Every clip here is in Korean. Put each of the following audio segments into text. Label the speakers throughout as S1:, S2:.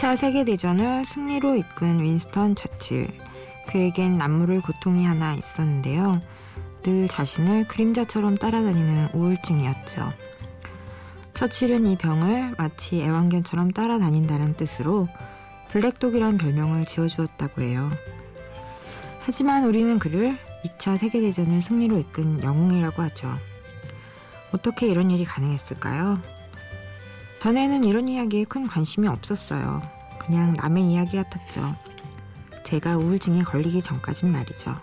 S1: 2차 세계대전을 승리로 이끈 윈스턴 처칠. 그에겐 남모를 고통이 하나 있었는데요. 늘 자신을 그림자처럼 따라다니는 우울증이었죠. 처칠은 이 병을 마치 애완견처럼 따라다닌다는 뜻으로 블랙독이란 별명을 지어주었다고 해요. 하지만 우리는 그를 2차 세계대전을 승리로 이끈 영웅이라고 하죠. 어떻게 이런 일이 가능했을까요? 전에는 이런 이야기에 큰 관심이 없었어요. 그냥 남의 이야기 같았죠. 제가 우울증에 걸리기 전까진 말이죠.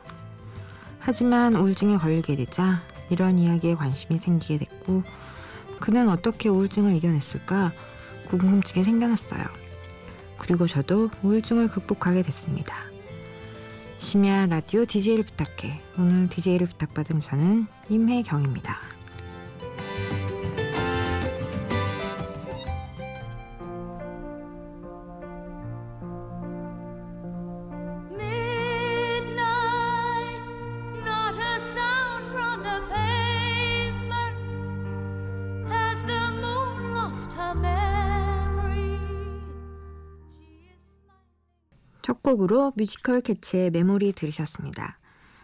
S1: 하지만 우울증에 걸리게 되자 이런 이야기에 관심이 생기게 됐고 그는 어떻게 우울증을 이겨냈을까 궁금증이 생겨났어요. 그리고 저도 우울증을 극복하게 됐습니다. 심야 라디오 DJ를 부탁해. 오늘 DJ를 부탁받은 저는 임혜경입니다. 첫 곡으로 뮤지컬 캣츠의 메모리 들으셨습니다.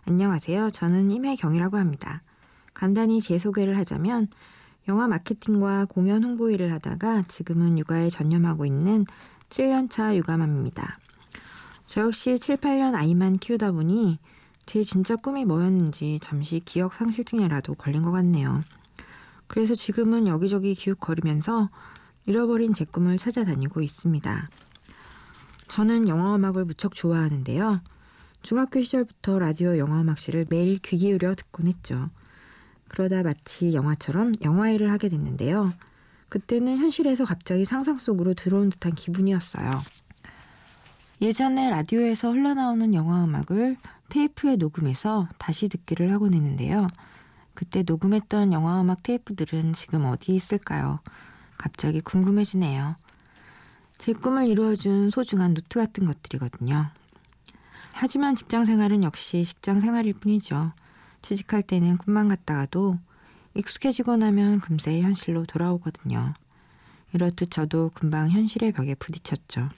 S1: 안녕하세요. 저는 임혜경이라고 합니다. 간단히 제 소개를 하자면 영화 마케팅과 공연 홍보 일을 하다가 지금은 육아에 전념하고 있는 7년차 육아맘입니다. 저 역시 7, 8년 아이만 키우다 보니 제 진짜 꿈이 뭐였는지 잠시 기억 상실증이라도 걸린 것 같네요. 그래서 지금은 여기저기 기웃거리면서 잃어버린 제 꿈을 찾아다니고 있습니다. 저는 영화음악을 무척 좋아하는데요. 중학교 시절부터 라디오 영화음악실을 매일 귀 기울여 듣곤 했죠. 그러다 마치 영화처럼 영화 일을 하게 됐는데요. 그때는 현실에서 갑자기 상상 속으로 들어온 듯한 기분이었어요. 예전에 라디오에서 흘러나오는 영화음악을 테이프에 녹음해서 다시 듣기를 하곤 했는데요. 그때 녹음했던 영화음악 테이프들은 지금 어디 있을까요? 갑자기 궁금해지네요. 제 꿈을 이루어준 소중한 노트 같은 것들이거든요. 하지만 직장 생활은 역시 직장 생활일 뿐이죠. 취직할 때는 꿈만 같다가도 익숙해지고 나면 금세 현실로 돌아오거든요. 이렇듯 저도 금방 현실의 벽에 부딪혔죠.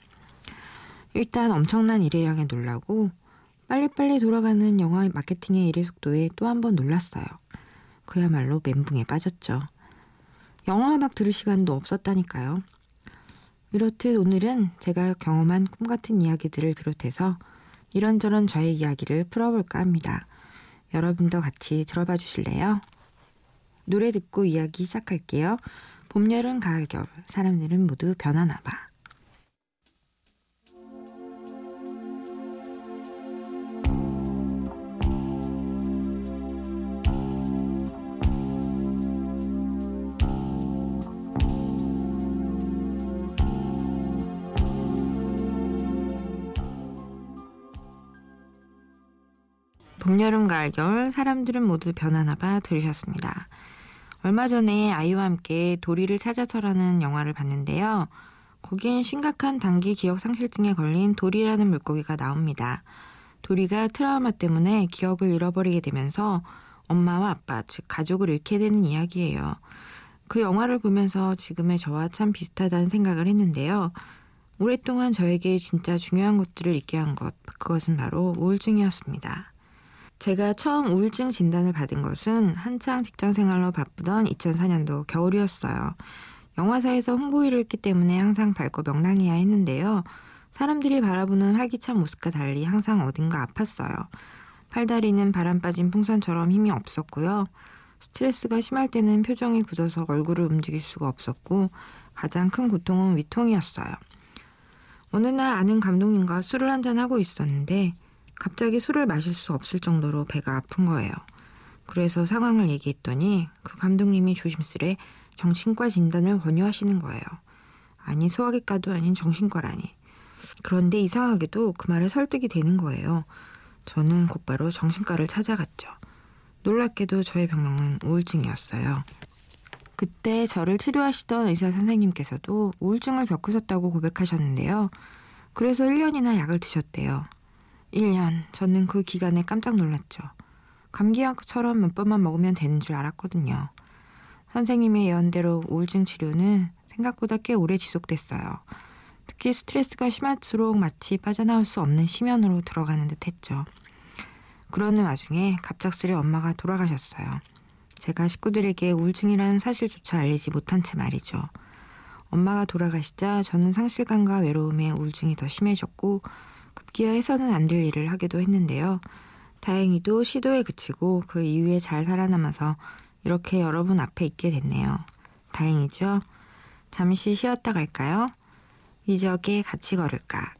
S1: 일단 엄청난 일의 양에 놀라고 빨리빨리 돌아가는 영화 마케팅의 일의 속도에 또 한 번 놀랐어요. 그야말로 멘붕에 빠졌죠. 영화 음악 들을 시간도 없었다니까요. 이렇듯 오늘은 제가 경험한 꿈 같은 이야기들을 비롯해서 이런저런 저의 이야기를 풀어볼까 합니다. 여러분도 같이 들어봐 주실래요? 노래 듣고 이야기 시작할게요. 봄, 여름, 가을, 겨울 사람들은 모두 변하나 봐. 봄, 여름, 가을, 겨울 사람들은 모두 변하나 봐 들으셨습니다. 얼마 전에 아이와 함께 도리를 찾아서라는 영화를 봤는데요. 거기엔 심각한 단기 기억 상실증에 걸린 도리라는 물고기가 나옵니다. 도리가 트라우마 때문에 기억을 잃어버리게 되면서 엄마와 아빠, 즉 가족을 잃게 되는 이야기예요. 그 영화를 보면서 지금의 저와 참 비슷하다는 생각을 했는데요. 오랫동안 저에게 진짜 중요한 것들을 잊게 한 것, 그것은 바로 우울증이었습니다. 제가 처음 우울증 진단을 받은 것은 한창 직장 생활로 바쁘던 2004년도 겨울이었어요. 영화사에서 홍보 일을 했기 때문에 항상 밝고 명랑해야 했는데요. 사람들이 바라보는 활기찬 모습과 달리 항상 어딘가 아팠어요. 팔다리는 바람 빠진 풍선처럼 힘이 없었고요. 스트레스가 심할 때는 표정이 굳어서 얼굴을 움직일 수가 없었고 가장 큰 고통은 위통이었어요. 어느 날 아는 감독님과 술을 한잔하고 있었는데 갑자기 술을 마실 수 없을 정도로 배가 아픈 거예요. 그래서 상황을 얘기했더니 그 감독님이 조심스레 정신과 진단을 권유하시는 거예요. 아니 소화기과도 아닌 정신과라니. 그런데 이상하게도 그 말에 설득이 되는 거예요. 저는 곧바로 정신과를 찾아갔죠. 놀랍게도 저의 병명은 우울증이었어요. 그때 저를 치료하시던 의사 선생님께서도 우울증을 겪으셨다고 고백하셨는데요. 그래서 1년이나 약을 드셨대요. 1년. 저는 그 기간에 깜짝 놀랐죠. 감기약처럼 몇 번만 먹으면 되는 줄 알았거든요. 선생님의 예언대로 우울증 치료는 생각보다 꽤 오래 지속됐어요. 특히 스트레스가 심할수록 마치 빠져나올 수 없는 심연으로 들어가는 듯 했죠. 그러는 와중에 갑작스레 엄마가 돌아가셨어요. 제가 식구들에게 우울증이라는 사실조차 알리지 못한 채 말이죠. 엄마가 돌아가시자 저는 상실감과 외로움에 우울증이 더 심해졌고 급기야 해서는 안 될 일을 하기도 했는데요. 다행히도 시도에 그치고 그 이후에 잘 살아남아서 이렇게 여러분 앞에 있게 됐네요. 다행이죠? 잠시 쉬었다 갈까요? 이적에 같이 걸을까?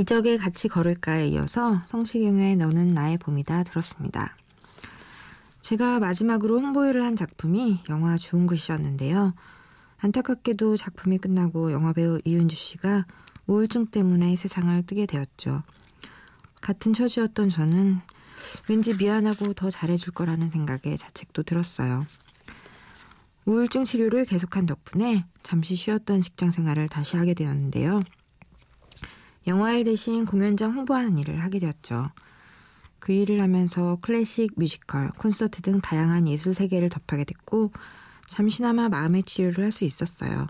S1: 이적에 같이 걸을까에 이어서 성시경의 너는 나의 봄이다 들었습니다. 제가 마지막으로 홍보회를 한 작품이 영화 좋은 글씨였는데요. 안타깝게도 작품이 끝나고 영화배우 이은주 씨가 우울증 때문에 세상을 뜨게 되었죠. 같은 처지였던 저는 왠지 미안하고 더 잘해줄 거라는 생각에 자책도 들었어요. 우울증 치료를 계속한 덕분에 잠시 쉬었던 직장 생활을 다시 하게 되었는데요. 영화일 대신 공연장 홍보하는 일을 하게 되었죠. 그 일을 하면서 클래식, 뮤지컬, 콘서트 등 다양한 예술 세계를 접하게 됐고 잠시나마 마음의 치유를 할 수 있었어요.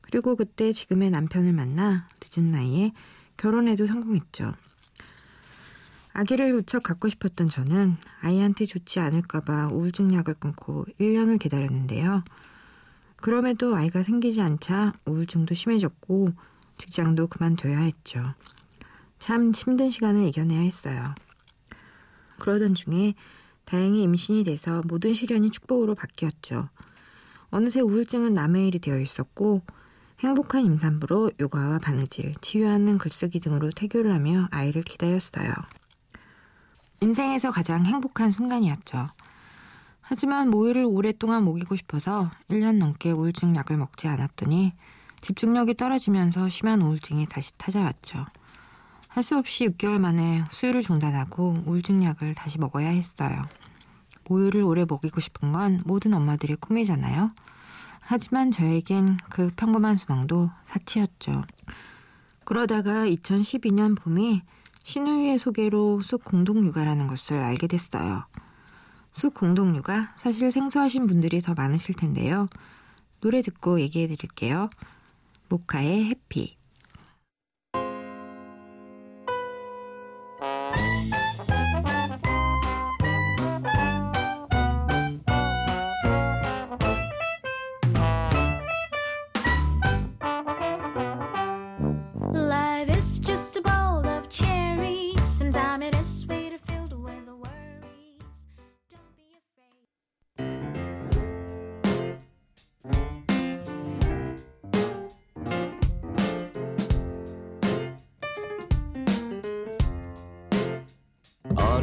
S1: 그리고 그때 지금의 남편을 만나 늦은 나이에 결혼에도 성공했죠. 아기를 무척 갖고 싶었던 저는 아이한테 좋지 않을까봐 우울증 약을 끊고 1년을 기다렸는데요. 그럼에도 아이가 생기지 않자 우울증도 심해졌고 직장도 그만둬야 했죠. 참 힘든 시간을 이겨내야 했어요. 그러던 중에 다행히 임신이 돼서 모든 시련이 축복으로 바뀌었죠. 어느새 우울증은 남의 일이 되어 있었고 행복한 임산부로 요가와 바느질, 치유하는 글쓰기 등으로 태교를 하며 아이를 기다렸어요. 인생에서 가장 행복한 순간이었죠. 하지만 모유를 오랫동안 먹이고 싶어서 1년 넘게 우울증 약을 먹지 않았더니 집중력이 떨어지면서 심한 우울증이 다시 찾아왔죠. 할 수 없이 6개월 만에 수유를 중단하고 우울증 약을 다시 먹어야 했어요. 모유를 오래 먹이고 싶은 건 모든 엄마들의 꿈이잖아요. 하지만 저에겐 그 평범한 수망도 사치였죠. 그러다가 2012년 봄에 신우이의 소개로 쑥 공동육아라는 것을 알게 됐어요. 쑥 공동육아 사실 생소하신 분들이 더 많으실 텐데요. 노래 듣고 얘기해 드릴게요. 모카의 해피.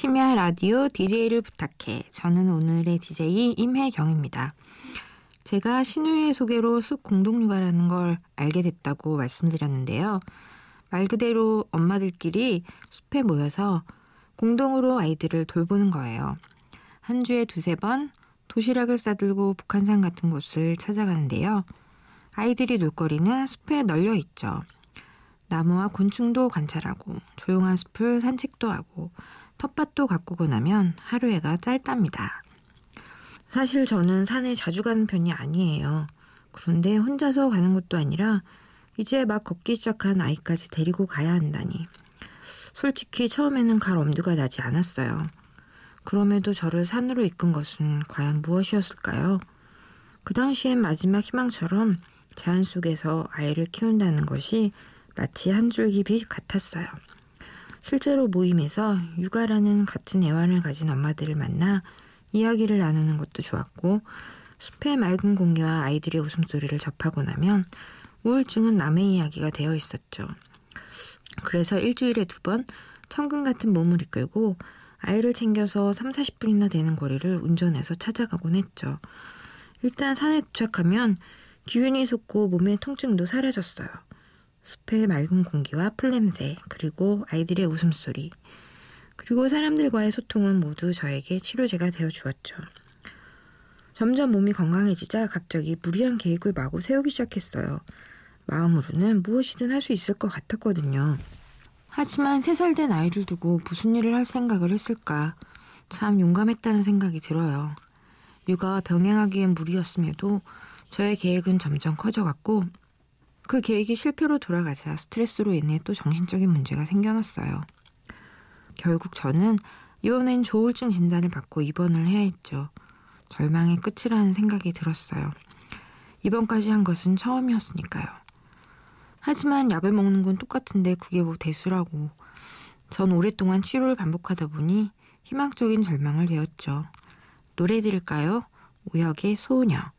S1: 심야 라디오 DJ를 부탁해. 저는 오늘의 DJ 임혜경입니다. 제가 신우이의 소개로 숲 공동육아라는 걸 알게 됐다고 말씀드렸는데요. 말 그대로 엄마들끼리 숲에 모여서 공동으로 아이들을 돌보는 거예요. 한 주에 두세 번 도시락을 싸들고 북한산 같은 곳을 찾아가는데요. 아이들이 놀거리는 숲에 널려 있죠. 나무와 곤충도 관찰하고 조용한 숲을 산책도 하고 텃밭도 가꾸고 나면 하루해가 짧답니다. 사실 저는 산에 자주 가는 편이 아니에요. 그런데 혼자서 가는 것도 아니라 이제 막 걷기 시작한 아이까지 데리고 가야 한다니. 솔직히 처음에는 갈 엄두가 나지 않았어요. 그럼에도 저를 산으로 이끈 것은 과연 무엇이었을까요? 그 당시엔 마지막 희망처럼 자연 속에서 아이를 키운다는 것이 마치 한 줄기 빛 같았어요. 실제로 모임에서 육아라는 같은 애환을 가진 엄마들을 만나 이야기를 나누는 것도 좋았고 숲의 맑은 공기와 아이들의 웃음소리를 접하고 나면 우울증은 남의 이야기가 되어 있었죠. 그래서 일주일에 두 번 천근 같은 몸을 이끌고 아이를 챙겨서 3, 40분이나 되는 거리를 운전해서 찾아가곤 했죠. 일단 산에 도착하면 기운이 솟고 몸의 통증도 사라졌어요. 숲의 맑은 공기와 풀냄새, 그리고 아이들의 웃음소리, 그리고 사람들과의 소통은 모두 저에게 치료제가 되어 주었죠. 점점 몸이 건강해지자 갑자기 무리한 계획을 마구 세우기 시작했어요. 마음으로는 무엇이든 할 수 있을 것 같았거든요. 하지만 세살된 아이를 두고 무슨 일을 할 생각을 했을까? 참 용감했다는 생각이 들어요. 육아와 병행하기엔 무리였음에도 저의 계획은 점점 커져갔고 그 계획이 실패로 돌아가자 스트레스로 인해 또 정신적인 문제가 생겨났어요. 결국 저는 이번엔 조울증 진단을 받고 입원을 해야 했죠. 절망의 끝이라는 생각이 들었어요. 입원까지 한 것은 처음이었으니까요. 하지만 약을 먹는 건 똑같은데 그게 뭐 대수라고. 전 오랫동안 치료를 반복하다 보니 희망적인 절망을 배웠죠. 노래 들을까요? 우혁의 소녀.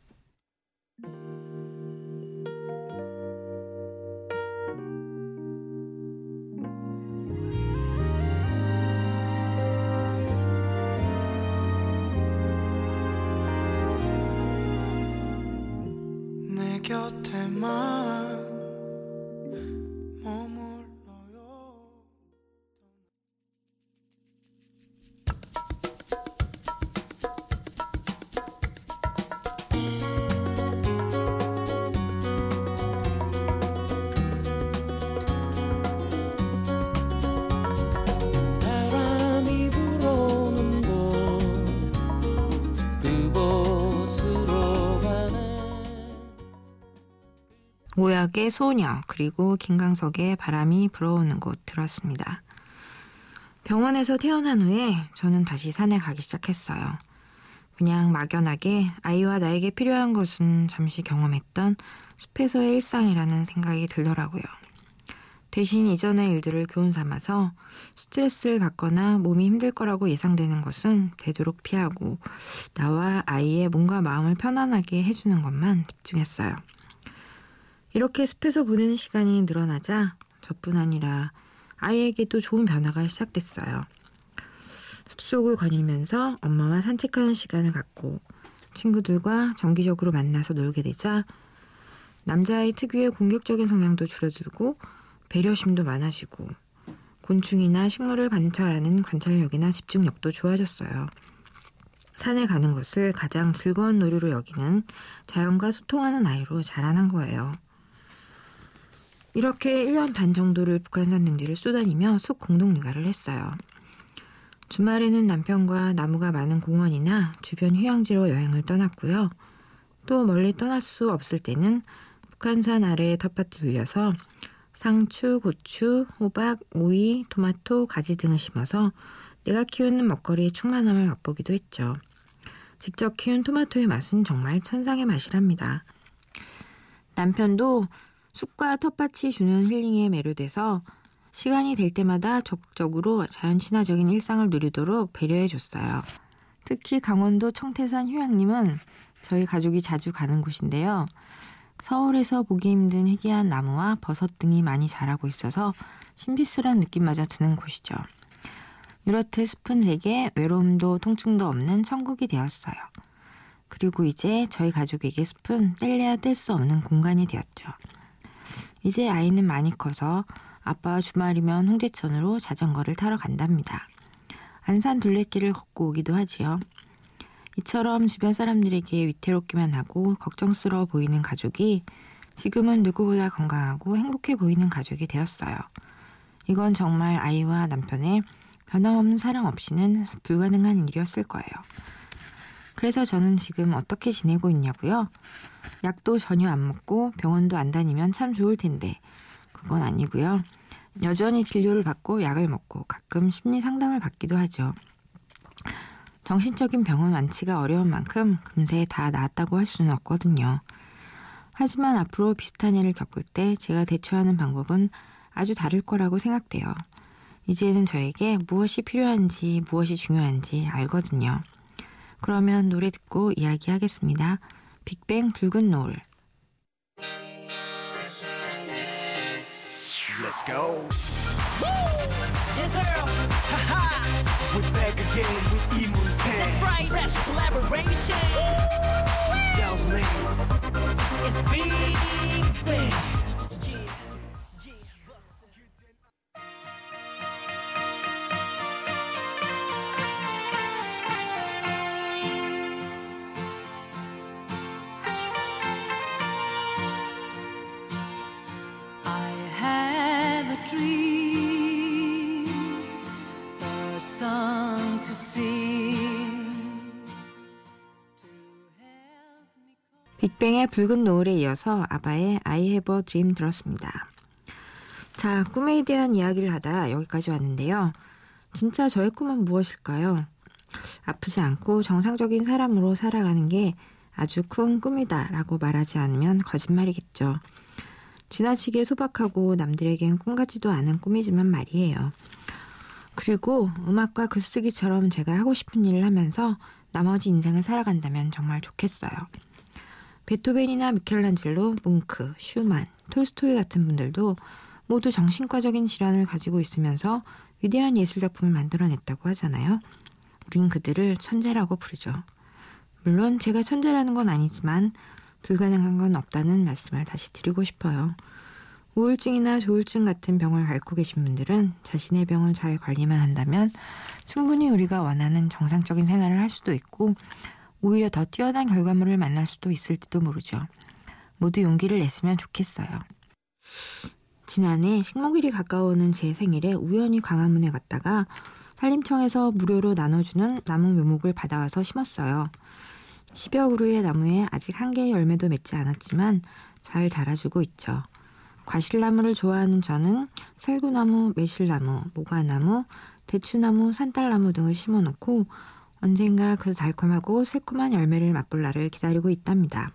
S2: 곁
S1: 오약의 소녀 그리고 김강석의 바람이 불어오는 곳 들었습니다. 병원에서 태어난 후에 저는 다시 산에 가기 시작했어요. 그냥 막연하게 아이와 나에게 필요한 것은 잠시 경험했던 숲에서의 일상이라는 생각이 들더라고요. 대신 이전의 일들을 교훈 삼아서 스트레스를 받거나 몸이 힘들 거라고 예상되는 것은 되도록 피하고 나와 아이의 몸과 마음을 편안하게 해주는 것만 집중했어요. 이렇게 숲에서 보내는 시간이 늘어나자 저뿐 아니라 아이에게도 좋은 변화가 시작됐어요. 숲속을 거닐면서 엄마와 산책하는 시간을 갖고 친구들과 정기적으로 만나서 놀게 되자 남자아이 특유의 공격적인 성향도 줄어들고 배려심도 많아지고 곤충이나 식물을 관찰하는 관찰력이나 집중력도 좋아졌어요. 산에 가는 것을 가장 즐거운 놀이로 여기는 자연과 소통하는 아이로 자라난 거예요. 이렇게 1년 반 정도를 북한산 등지를 쏘다니며 숲 공동 육아를 했어요. 주말에는 남편과 나무가 많은 공원이나 주변 휴양지로 여행을 떠났고요. 또 멀리 떠날 수 없을 때는 북한산 아래에 텃밭을 빌려서 상추, 고추, 호박, 오이, 토마토, 가지 등을 심어서 내가 키우는 먹거리의 충만함을 맛보기도 했죠. 직접 키운 토마토의 맛은 정말 천상의 맛이랍니다. 남편도 숲과 텃밭이 주는 힐링에 매료돼서 시간이 될 때마다 적극적으로 자연 친화적인 일상을 누리도록 배려해 줬어요. 특히 강원도 청태산 휴양림은 저희 가족이 자주 가는 곳인데요. 서울에서 보기 힘든 희귀한 나무와 버섯 등이 많이 자라고 있어서 신비스러운 느낌마저 드는 곳이죠. 이렇듯 숲은 제게 외로움도 통증도 없는 천국이 되었어요. 그리고 이제 저희 가족에게 숲은 뗄래야 뗄 수 없는 공간이 되었죠. 이제 아이는 많이 커서 아빠와 주말이면 홍제천으로 자전거를 타러 간답니다. 안산 둘레길을 걷고 오기도 하지요. 이처럼 주변 사람들에게 위태롭기만 하고 걱정스러워 보이는 가족이 지금은 누구보다 건강하고 행복해 보이는 가족이 되었어요. 이건 정말 아이와 남편의 변함없는 사랑 없이는 불가능한 일이었을 거예요. 그래서 저는 지금 어떻게 지내고 있냐고요? 약도 전혀 안 먹고 병원도 안 다니면 참 좋을 텐데 그건 아니고요. 여전히 진료를 받고 약을 먹고 가끔 심리 상담을 받기도 하죠. 정신적인 병은 완치가 어려운 만큼 금세 다 나았다고 할 수는 없거든요. 하지만 앞으로 비슷한 일을 겪을 때 제가 대처하는 방법은 아주 다를 거라고 생각돼요. 이제는 저에게 무엇이 필요한지 무엇이 중요한지 알거든요. 그러면 노래 듣고 이야기하겠습니다. 빅뱅 붉은 노을.
S3: Let's go.
S4: Yes, sir.
S3: We're back again with 이문세.
S4: Right. Fresh collaboration.
S3: Down lane.
S4: It's Big Bang.
S1: 빅뱅의 붉은 노을에 이어서 아바의 I Have a Dream 들었습니다. 자, 꿈에 대한 이야기를 하다 여기까지 왔는데요. 진짜 저의 꿈은 무엇일까요? 아프지 않고 정상적인 사람으로 살아가는 게 아주 큰 꿈이다 라고 말하지 않으면 거짓말이겠죠. 지나치게 소박하고 남들에겐 꿈 같지도 않은 꿈이지만 말이에요. 그리고 음악과 글쓰기처럼 제가 하고 싶은 일을 하면서 나머지 인생을 살아간다면 정말 좋겠어요. 베토벤이나 미켈란젤로, 뭉크, 슈만, 톨스토이 같은 분들도 모두 정신과적인 질환을 가지고 있으면서 위대한 예술작품을 만들어냈다고 하잖아요. 우린 그들을 천재라고 부르죠. 물론 제가 천재라는 건 아니지만 불가능한 건 없다는 말씀을 다시 드리고 싶어요. 우울증이나 조울증 같은 병을 앓고 계신 분들은 자신의 병을 잘 관리만 한다면 충분히 우리가 원하는 정상적인 생활을 할 수도 있고 오히려 더 뛰어난 결과물을 만날 수도 있을지도 모르죠. 모두 용기를 냈으면 좋겠어요. 지난해 식목일이 가까워오는 제 생일에 우연히 광화문에 갔다가 산림청에서 무료로 나눠주는 나무 묘목을 받아와서 심었어요. 10여 그루의 나무에 아직 한 개의 열매도 맺지 않았지만 잘 자라주고 있죠. 과실나무를 좋아하는 저는 살구나무, 매실나무, 모과나무, 대추나무, 산딸나무 등을 심어놓고 언젠가 그 달콤하고 새콤한 열매를 맛볼 날을 기다리고 있답니다.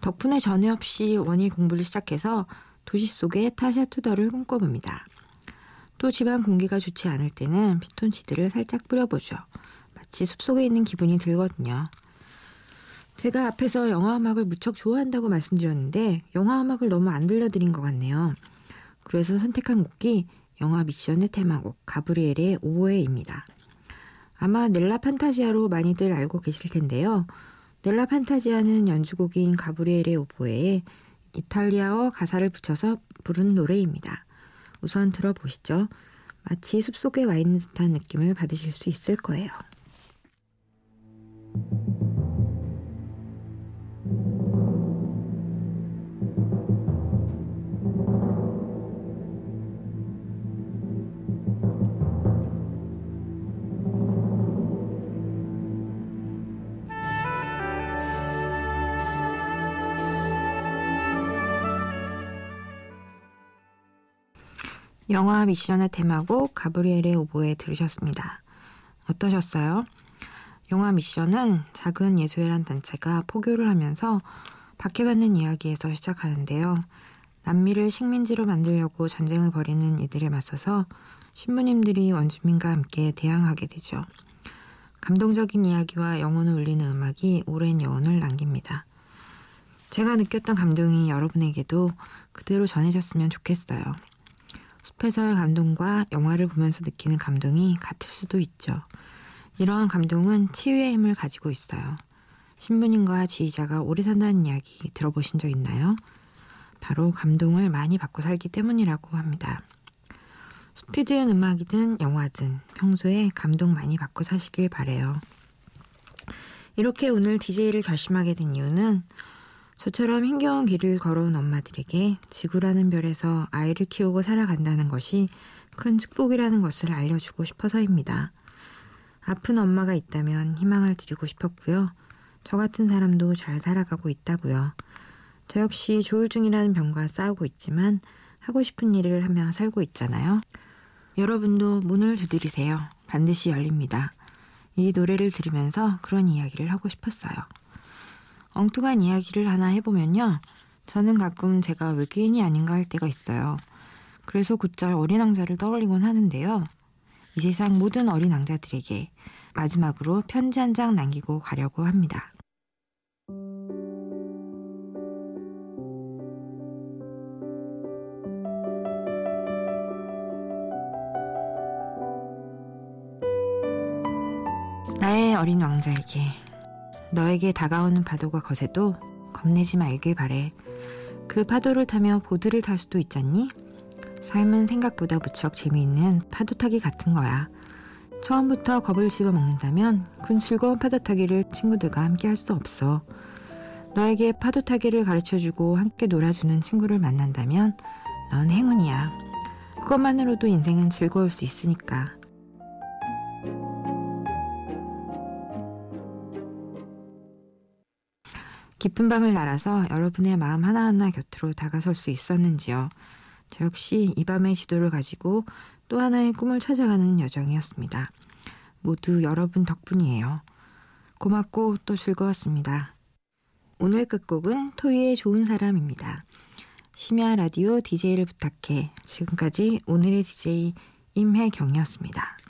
S1: 덕분에 전에 없이 원희 공부를 시작해서 도시 속의 타샤 투더를 꿈꿔봅니다. 또 집안 공기가 좋지 않을 때는 피톤치드를 살짝 뿌려보죠. 마치 숲속에 있는 기분이 들거든요. 제가 앞에서 영화 음악을 무척 좋아한다고 말씀드렸는데 영화 음악을 너무 안 들려드린 것 같네요. 그래서 선택한 곡이 영화 미션의 테마곡 가브리엘의 오보에입니다. 아마 넬라 판타지아로 많이들 알고 계실 텐데요. 넬라 판타지아는 연주곡인 가브리엘의 오보에에 이탈리아어 가사를 붙여서 부른 노래입니다. 우선 들어보시죠. 마치 숲속에 와 있는 듯한 느낌을 받으실 수 있을 거예요. 영화 미션의 테마곡 가브리엘의 오보에 들으셨습니다. 어떠셨어요? 영화 미션은 작은 예수회란 단체가 포교를 하면서 박해받는 이야기에서 시작하는데요. 남미를 식민지로 만들려고 전쟁을 벌이는 이들에 맞서서 신부님들이 원주민과 함께 대항하게 되죠. 감동적인 이야기와 영혼을 울리는 음악이 오랜 여운을 남깁니다. 제가 느꼈던 감동이 여러분에게도 그대로 전해졌으면 좋겠어요. 숲에서의 감동과 영화를 보면서 느끼는 감동이 같을 수도 있죠. 이러한 감동은 치유의 힘을 가지고 있어요. 신부님과 지휘자가 오래 산다는 이야기 들어보신 적 있나요? 바로 감동을 많이 받고 살기 때문이라고 합니다. 숲이든 음악이든 영화든 평소에 감동 많이 받고 사시길 바래요. 이렇게 오늘 DJ를 결심하게 된 이유는 저처럼 힘겨운 길을 걸어온 엄마들에게 지구라는 별에서 아이를 키우고 살아간다는 것이 큰 축복이라는 것을 알려주고 싶어서입니다. 아픈 엄마가 있다면 희망을 드리고 싶었고요. 저 같은 사람도 잘 살아가고 있다고요. 저 역시 조울증이라는 병과 싸우고 있지만 하고 싶은 일을 하며 살고 있잖아요. 여러분도 문을 두드리세요. 반드시 열립니다. 이 노래를 들으면서 그런 이야기를 하고 싶었어요. 엉뚱한 이야기를 하나 해보면요. 저는 가끔 제가 외계인이 아닌가 할 때가 있어요. 그래서 곧잘 어린 왕자를 떠올리곤 하는데요. 이 세상 모든 어린 왕자들에게 마지막으로 편지 한 장 남기고 가려고 합니다. 나의 어린 왕자에게 너에게 다가오는 파도가 거세도 겁내지 말길 바래. 그 파도를 타며 보드를 탈 수도 있잖니? 삶은 생각보다 무척 재미있는 파도 타기 같은 거야. 처음부터 겁을 집어 먹는다면 그 즐거운 파도 타기를 친구들과 함께 할 수 없어. 너에게 파도 타기를 가르쳐주고 함께 놀아주는 친구를 만난다면 넌 행운이야. 그것만으로도 인생은 즐거울 수 있으니까. 깊은 밤을 날아서 여러분의 마음 하나하나 곁으로 다가설 수 있었는지요. 저 역시 이 밤의 지도를 가지고 또 하나의 꿈을 찾아가는 여정이었습니다. 모두 여러분 덕분이에요. 고맙고 또 즐거웠습니다. 오늘 끝곡은 토이의 좋은 사람입니다. 심야 라디오 DJ를 부탁해. 지금까지 오늘의 DJ 임혜경이었습니다.